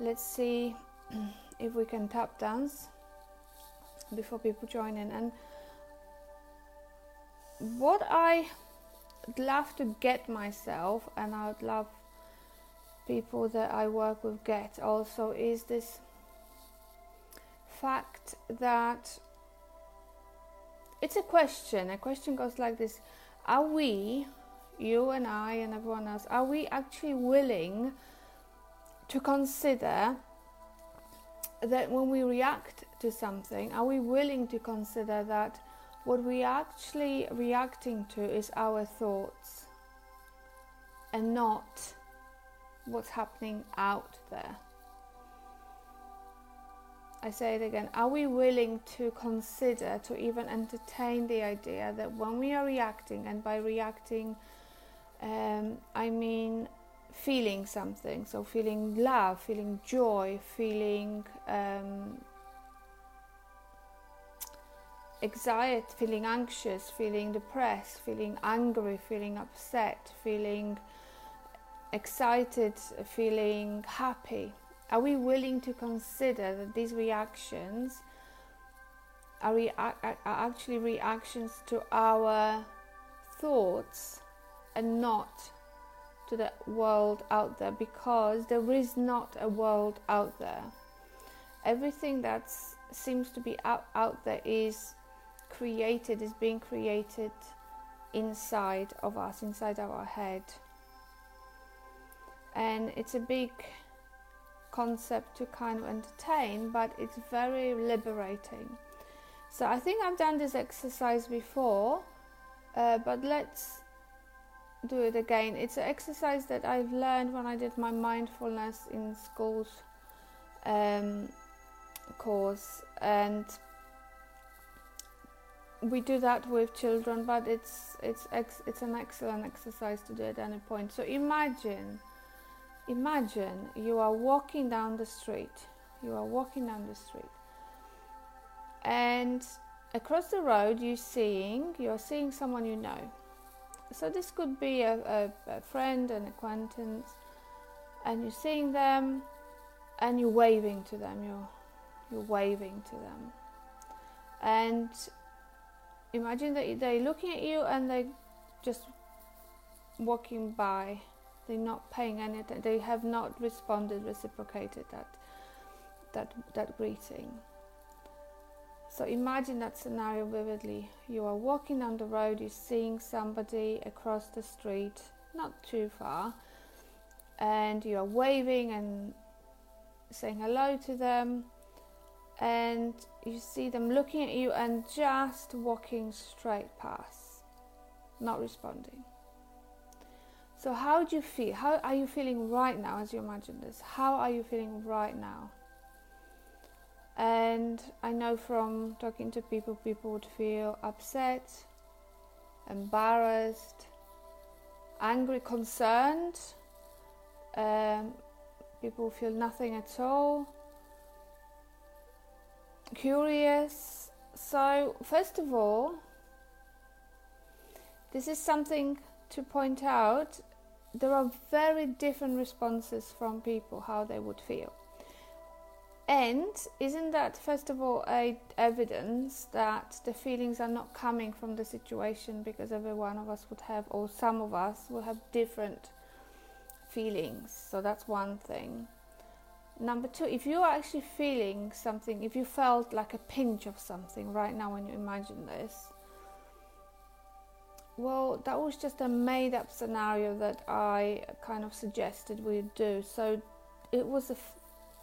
let's see if we can tap dance before people join in. And what I would love to get myself, and I would love people that I work with get also, is this fact that it's a question. A question goes like this Are we, you and I and everyone else, are we actually willing to consider that when we react to something, are we willing to consider that what we are actually reacting to is our thoughts and not what's happening out there? I say it again, are we willing to consider, to even entertain the idea that when we are reacting, and by reacting, um, I mean feeling something, so feeling love, feeling joy, feeling um, anxiety, feeling anxious, feeling depressed, feeling angry, feeling upset, feeling excited, feeling happy. Are we willing to consider that these reactions are, rea- are actually reactions to our thoughts and not to the world out there because there is not a world out there. Everything that seems to be out, out there is created, is being created inside of us, inside of our head. And it's a big concept to kind of entertain, but it's very liberating. So I think I've done this exercise before, uh, but let's do it again. It's an exercise that I've learned when I did my mindfulness in schools um, course, and we do that with children. But it's it's ex- it's an excellent exercise to do at any point. So imagine Imagine you are walking down the street. You are walking down the street. And across the road you're seeing you're seeing someone you know. So this could be a, a, a friend, an acquaintance, and you're seeing them and you're waving to them, you're you're waving to them. And imagine that they're looking at you and they're just walking by they're not paying anything. They have not responded, reciprocated that that that greeting. So imagine that scenario vividly. You are walking down the road, you're seeing somebody across the street, not too far, and you are waving and saying hello to them, and you see them looking at you and just walking straight past, not responding. So, how do you feel? How are you feeling right now as you imagine this? How are you feeling right now? And I know from talking to people, people would feel upset, embarrassed, angry, concerned. Um, people feel nothing at all, curious. So, first of all, this is something to point out there are very different responses from people how they would feel and isn't that first of all a evidence that the feelings are not coming from the situation because every one of us would have or some of us will have different feelings so that's one thing number two if you are actually feeling something if you felt like a pinch of something right now when you imagine this well, that was just a made up scenario that I kind of suggested we do. So it was a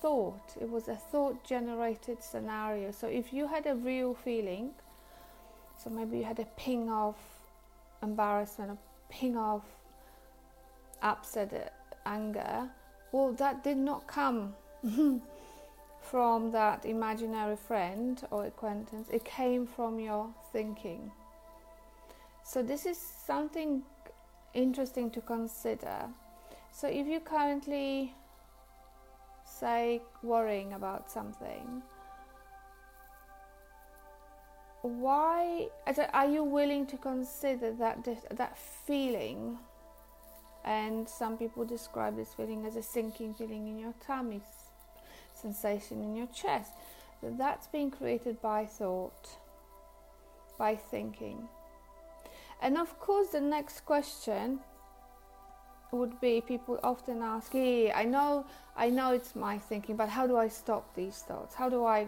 thought, it was a thought generated scenario. So if you had a real feeling, so maybe you had a ping of embarrassment, a ping of upset uh, anger, well, that did not come from that imaginary friend or acquaintance, it came from your thinking. So, this is something interesting to consider. So, if you currently say worrying about something, why are you willing to consider that that feeling? And some people describe this feeling as a sinking feeling in your tummy, sensation in your chest. that That's being created by thought, by thinking. And of course, the next question would be people often ask, yeah, I know, I know it's my thinking, but how do I stop these thoughts? How do I,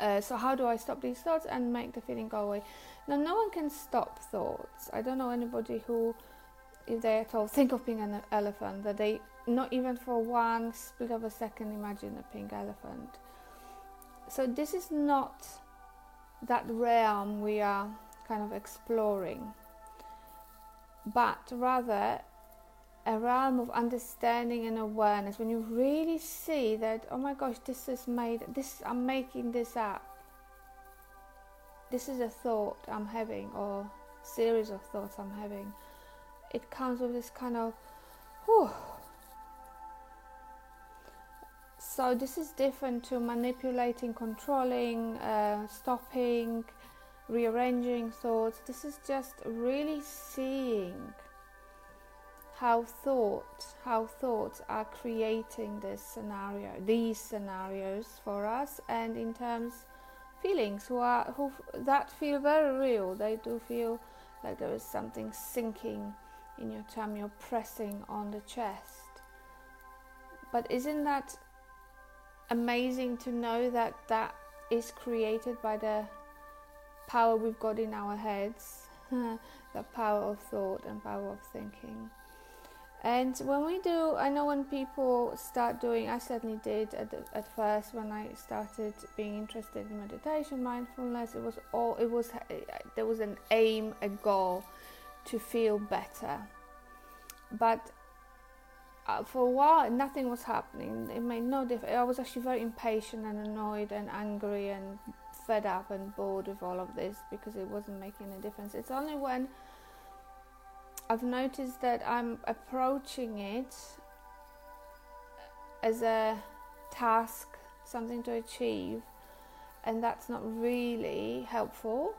uh, so how do I stop these thoughts and make the feeling go away? Now, no one can stop thoughts. I don't know anybody who, if they at all think of being an elephant, that they not even for one split of a second imagine a pink elephant. So this is not that realm we are kind of exploring, but rather a realm of understanding and awareness when you really see that oh my gosh this is made this I'm making this up. This is a thought I'm having or series of thoughts I'm having. It comes with this kind of whew, so this is different to manipulating controlling uh, stopping rearranging thoughts. This is just really seeing how thought how thoughts are creating this scenario these scenarios for us and in terms feelings who are who that feel very real. They do feel like there is something sinking in your tummy or pressing on the chest. But isn't that amazing to know that that is created by the power we've got in our heads the power of thought and power of thinking and when we do, I know when people start doing, I certainly did at, the, at first when I started being interested in meditation, mindfulness. It was all it was. There was an aim, a goal, to feel better. But uh, for a while, nothing was happening. It made no difference. I was actually very impatient and annoyed and angry and fed up and bored with all of this because it wasn't making a difference. It's only when I've noticed that I'm approaching it as a task, something to achieve, and that's not really helpful.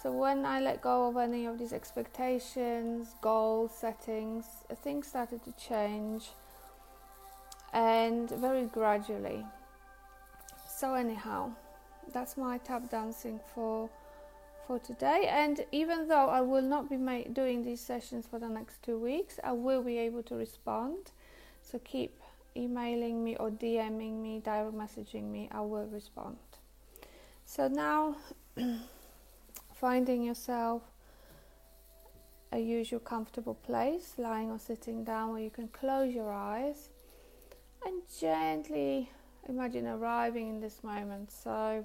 So when I let go of any of these expectations, goals, settings, things started to change and very gradually. So anyhow, that's my tap dancing for for today. And even though I will not be doing these sessions for the next two weeks, I will be able to respond. So keep emailing me or DMing me, direct messaging me, I will respond. So now, finding yourself a usual comfortable place, lying or sitting down where you can close your eyes and gently imagine arriving in this moment. So,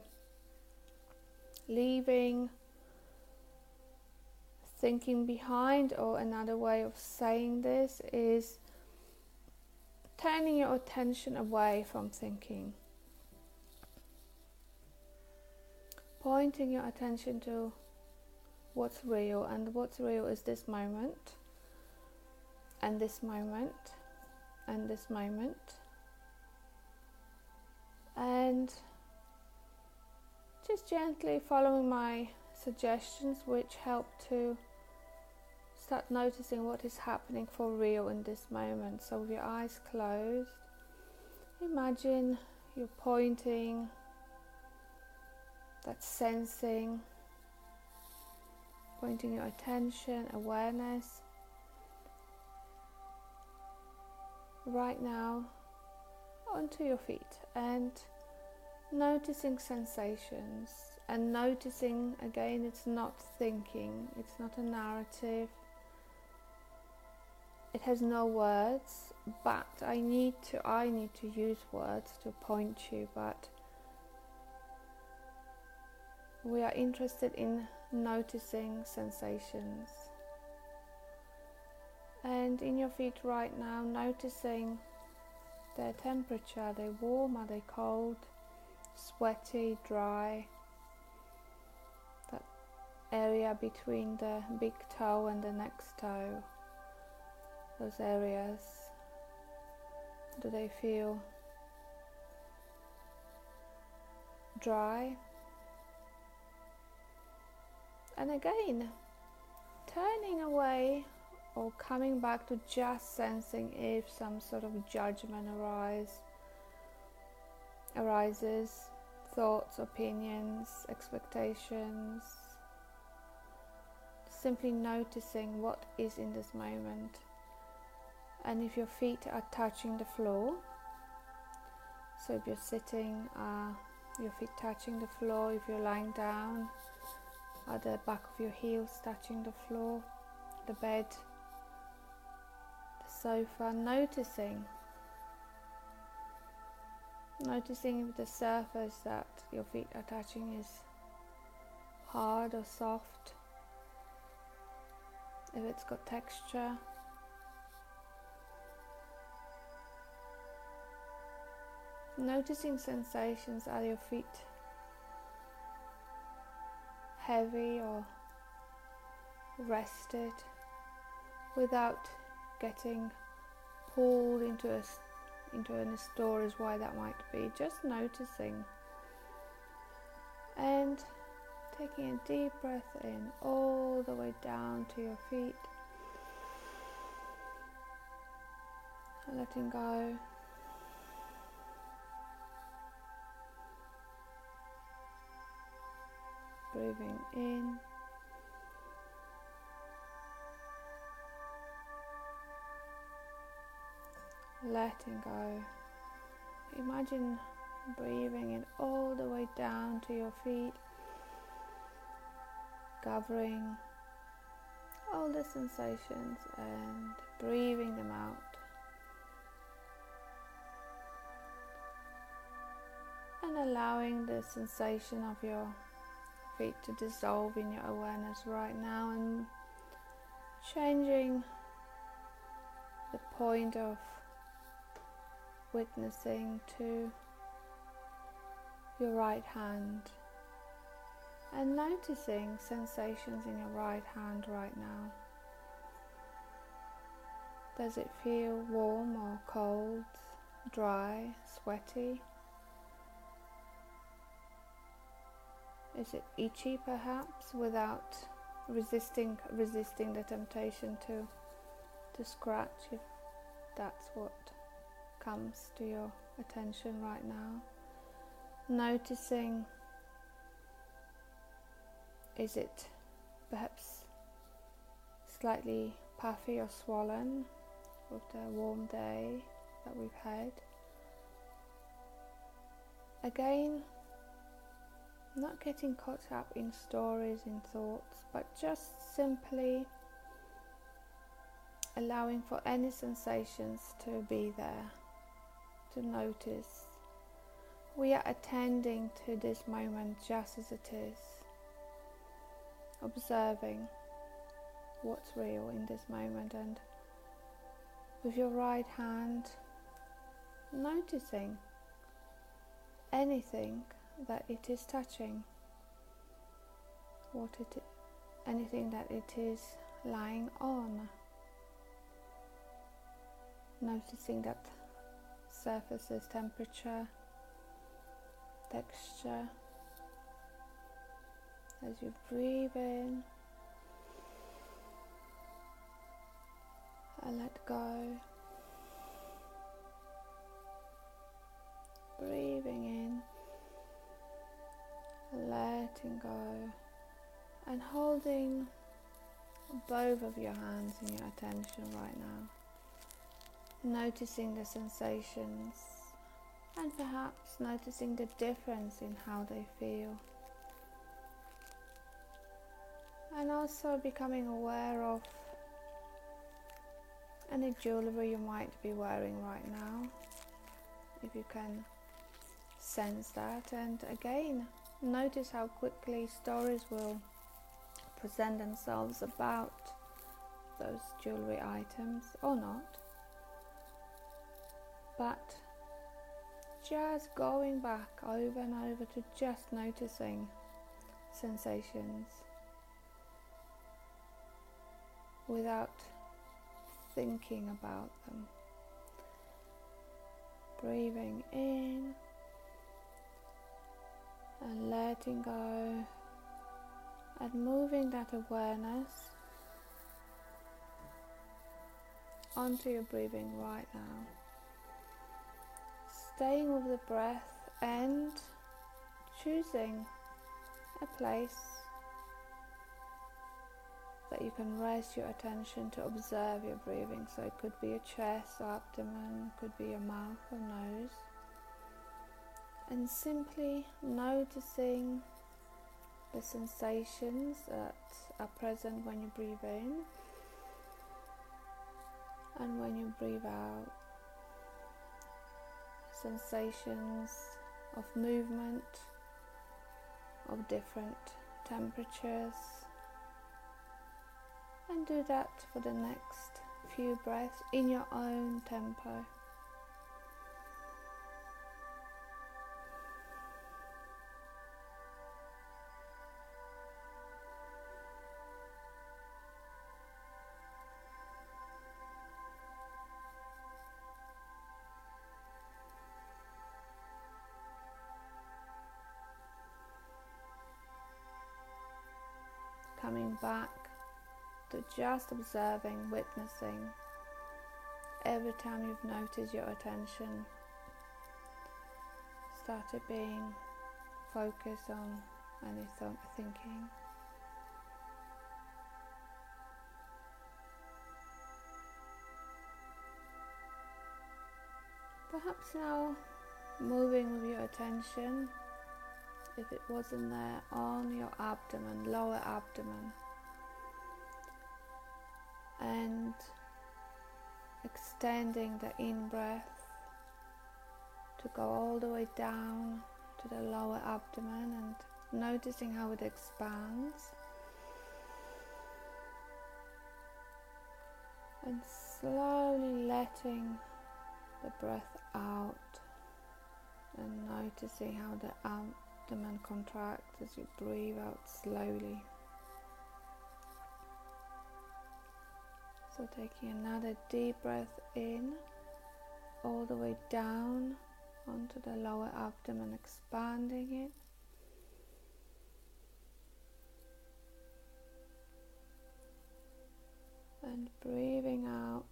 leaving thinking behind, or another way of saying this is turning your attention away from thinking, pointing your attention to what's real, and what's real is this moment, and this moment, and this moment, and just gently following my suggestions which help to start noticing what is happening for real in this moment. So, with your eyes closed, imagine you're pointing, that sensing, pointing your attention, awareness right now onto your feet and noticing sensations and noticing again it's not thinking, it's not a narrative, it has no words, but I need to I need to use words to point you, but we are interested in noticing sensations. And in your feet right now, noticing their temperature. Are they warm? Are they cold? Sweaty? Dry? That area between the big toe and the next toe, those areas, do they feel dry? And again, turning away or coming back to just sensing if some sort of judgment arises arises thoughts, opinions, expectations. Simply noticing what is in this moment. And if your feet are touching the floor, so if you're sitting, uh, your feet touching the floor, if you're lying down, are the back of your heels touching the floor, the bed, the sofa, noticing. Noticing if the surface that your feet are touching is hard or soft, if it's got texture. Noticing sensations are your feet heavy or rested without getting pulled into a into any stories why that might be? Just noticing. And taking a deep breath in all the way down to your feet. Letting go breathing in. Letting go. Imagine breathing in all the way down to your feet, gathering all the sensations and breathing them out. And allowing the sensation of your feet to dissolve in your awareness right now and changing the point of witnessing to your right hand and noticing sensations in your right hand right now. Does it feel warm or cold, dry, sweaty? Is it itchy perhaps without resisting resisting the temptation to to scratch if that's what comes to your attention right now? Noticing is it perhaps slightly puffy or swollen with the warm day that we've had? Again, not getting caught up in stories, in thoughts, but just simply allowing for any sensations to be there, to notice. We are attending to this moment just as it is, observing what's real in this moment, and with your right hand, noticing anything that it is touching, what it, anything that it is lying on. Noticing that surfaces, temperature, texture. As you breathe in and let go. Breathing in letting go and holding both of your hands in your attention right now, noticing the sensations and perhaps noticing the difference in how they feel. And also becoming aware of any jewelry you might be wearing right now, if you can sense that. And again, Notice how quickly stories will present themselves about those jewelry items or not. But just going back over and over to just noticing sensations without thinking about them. Breathing in letting go and moving that awareness onto your breathing right now. Staying with the breath and choosing a place that you can rest your attention to observe your breathing. So it could be your chest abdomen, could be your mouth or nose. And simply noticing the sensations that are present when you breathe in and when you breathe out. Sensations of movement, of different temperatures, and do that for the next few breaths in your own tempo. Back to just observing, witnessing every time you've noticed your attention started being focused on any th- thinking. Perhaps now moving with your attention if it wasn't there on your abdomen, lower abdomen, and extending the in breath to go all the way down to the lower abdomen and noticing how it expands. And slowly letting the breath out and noticing how the abdomen contracts as you breathe out slowly. So taking another deep breath in, all the way down onto the lower abdomen, expanding it. And breathing out,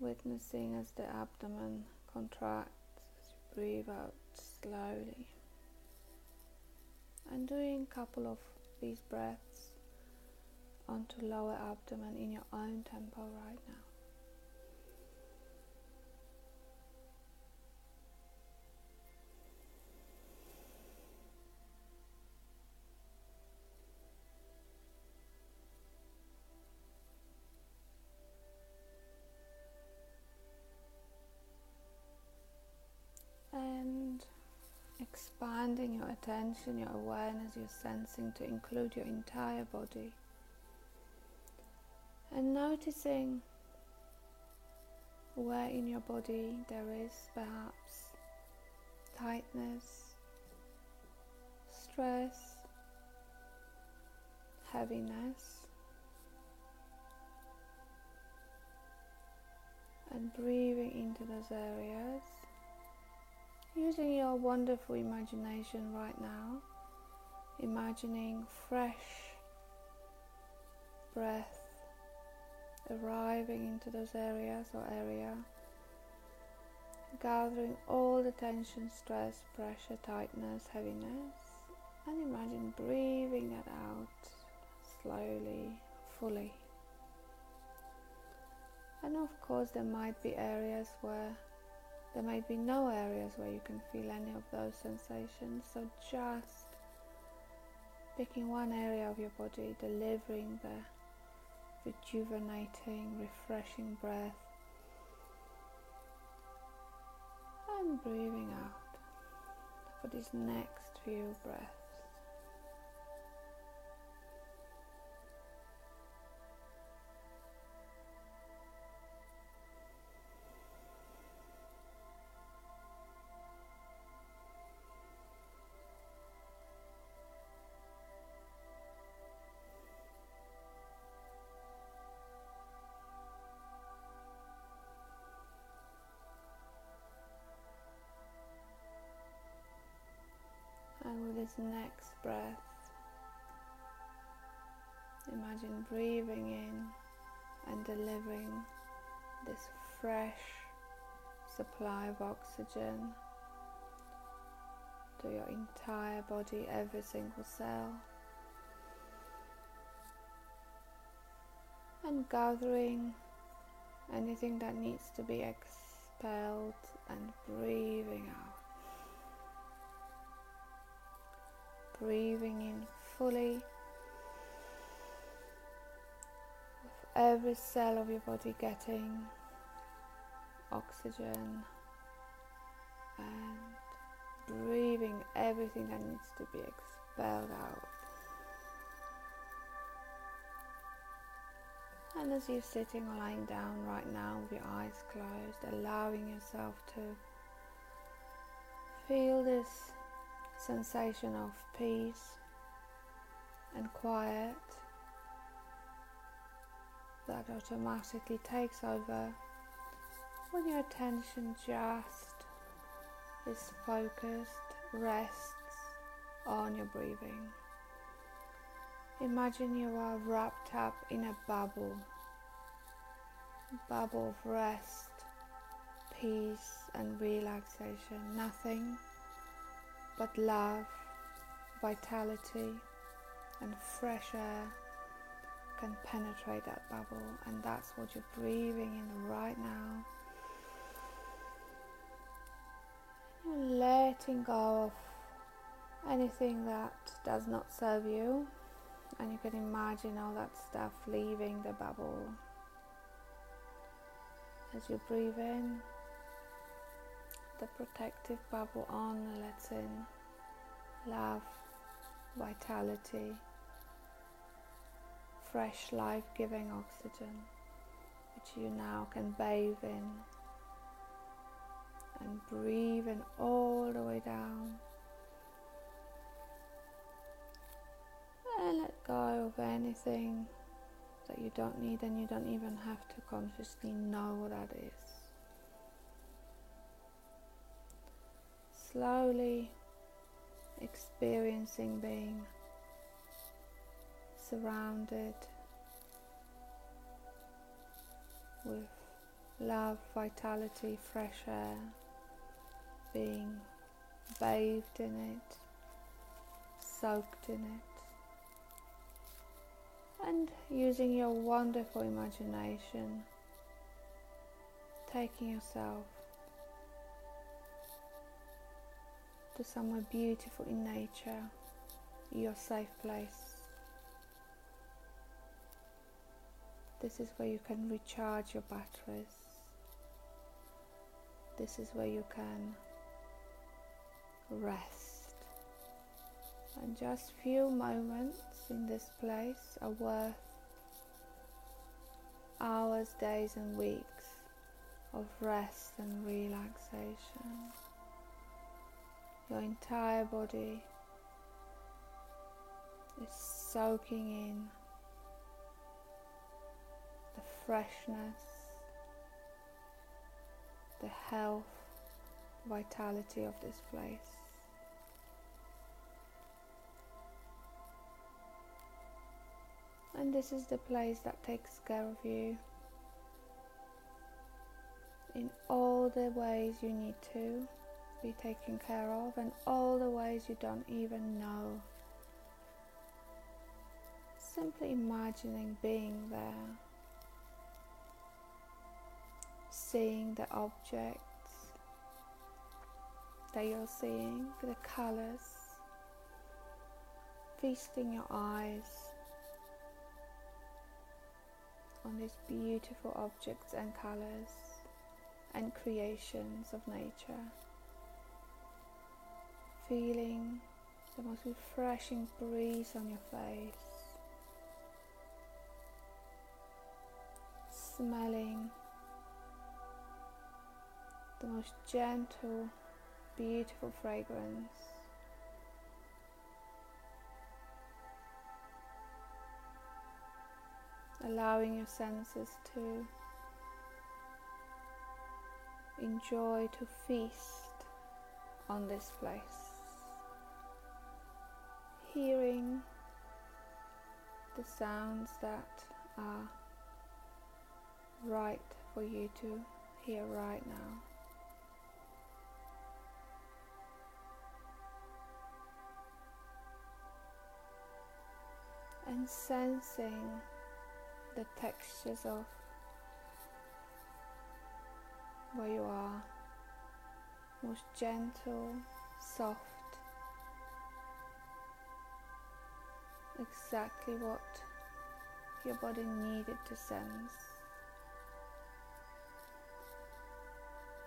witnessing as the abdomen contracts as you breathe out slowly and doing a couple of these breaths onto lower abdomen in your own tempo right now. And expanding your attention, your awareness, your sensing to include your entire body. And noticing where in your body there is perhaps tightness, stress, heaviness, and breathing into those areas using your wonderful imagination right now, imagining fresh breath arriving into those areas or area, gathering all the tension, stress, pressure, tightness, heaviness, and imagine breathing that out slowly, fully. And of course, there might be areas where there might be no areas where you can feel any of those sensations, so just picking one area of your body, delivering the rejuvenating, refreshing breath, and breathing out for these next few breaths. Next breath, imagine breathing in and delivering this fresh supply of oxygen to your entire body, every single cell. And gathering anything that needs to be expelled and breathing out. Breathing in fully with every cell of your body getting oxygen and breathing everything that needs to be expelled out. And as you're sitting or lying down right now with your eyes closed, allowing yourself to feel this sensation of peace and quiet that automatically takes over when your attention just is focused, rests on your breathing. Imagine you are wrapped up in a bubble, a bubble of rest, peace, and relaxation. Nothing but love, vitality, and fresh air can penetrate that bubble, and that's what you're breathing in right now. You're letting go of anything that does not serve you, and you can imagine all that stuff leaving the bubble as you breathe in. The protective bubble on lets in love, vitality, fresh life giving oxygen, which you now can bathe in and breathe in all the way down. And let go of anything that you don't need and you don't even have to consciously know what that is. Slowly experiencing being surrounded with love, vitality, fresh air being bathed in it, soaked in it, and using your wonderful imagination, taking yourself to somewhere beautiful in nature, your safe place. This is where you can recharge your batteries. This is where you can rest. And just few moments in this place are worth hours, days, and weeks of rest and relaxation. Your entire body is soaking in the freshness, the health, vitality of this place. And this is the place that takes care of you in all the ways you need to be taken care of and all the ways you don't even know. Simply imagining being there, seeing the objects that you're seeing, the colors, feasting your eyes on these beautiful objects and colors and creations of nature. Feeling the most refreshing breeze on your face. Smelling the most gentle, beautiful fragrance allowing your senses to enjoy, to feast on this place hearing the sounds that are right for you to hear right now. And sensing the textures of where you are most gentle, soft. Exactly what your body needed to sense.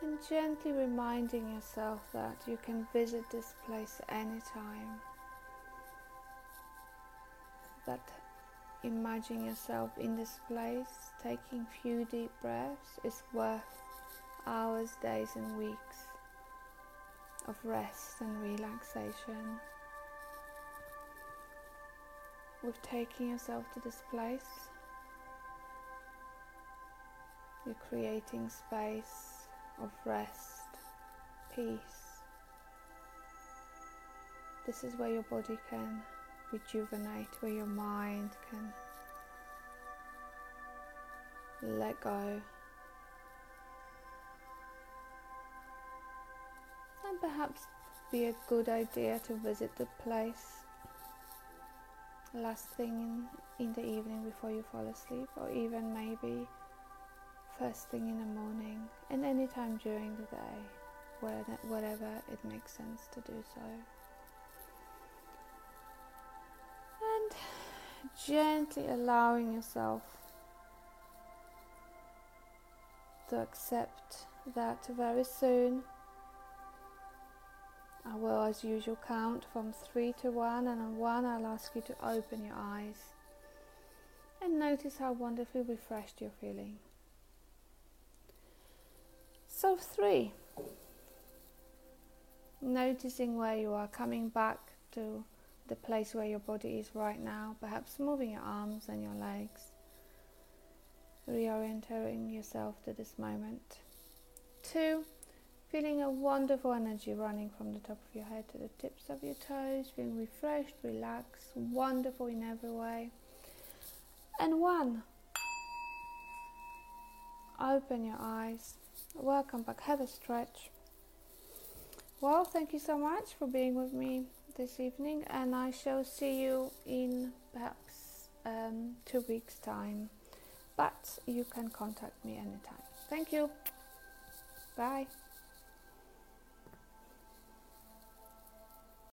And gently reminding yourself that you can visit this place anytime. That imagining yourself in this place, taking few deep breaths, is worth hours, days, and weeks of rest and relaxation. With taking yourself to this place, you're creating space of rest, peace. This is where your body can rejuvenate, where your mind can let go. And perhaps be a good idea to visit the place last thing in, in the evening before you fall asleep, or even maybe first thing in the morning and any time during the day, whatever it makes sense to do so. And gently allowing yourself to accept that very soon I will, as usual, count from three to one, and on one, I'll ask you to open your eyes and notice how wonderfully refreshed you're feeling. So, three, noticing where you are, coming back to the place where your body is right now, perhaps moving your arms and your legs, reorienting yourself to this moment. Two, feeling a wonderful energy running from the top of your head to the tips of your toes, feeling refreshed, relaxed, wonderful in every way. And one, open your eyes Welcome back. Have a stretch. Well, thank you so much for being with me this evening, and I shall see you in perhaps um, two weeks' time. But you can contact me anytime. Thank you. Bye.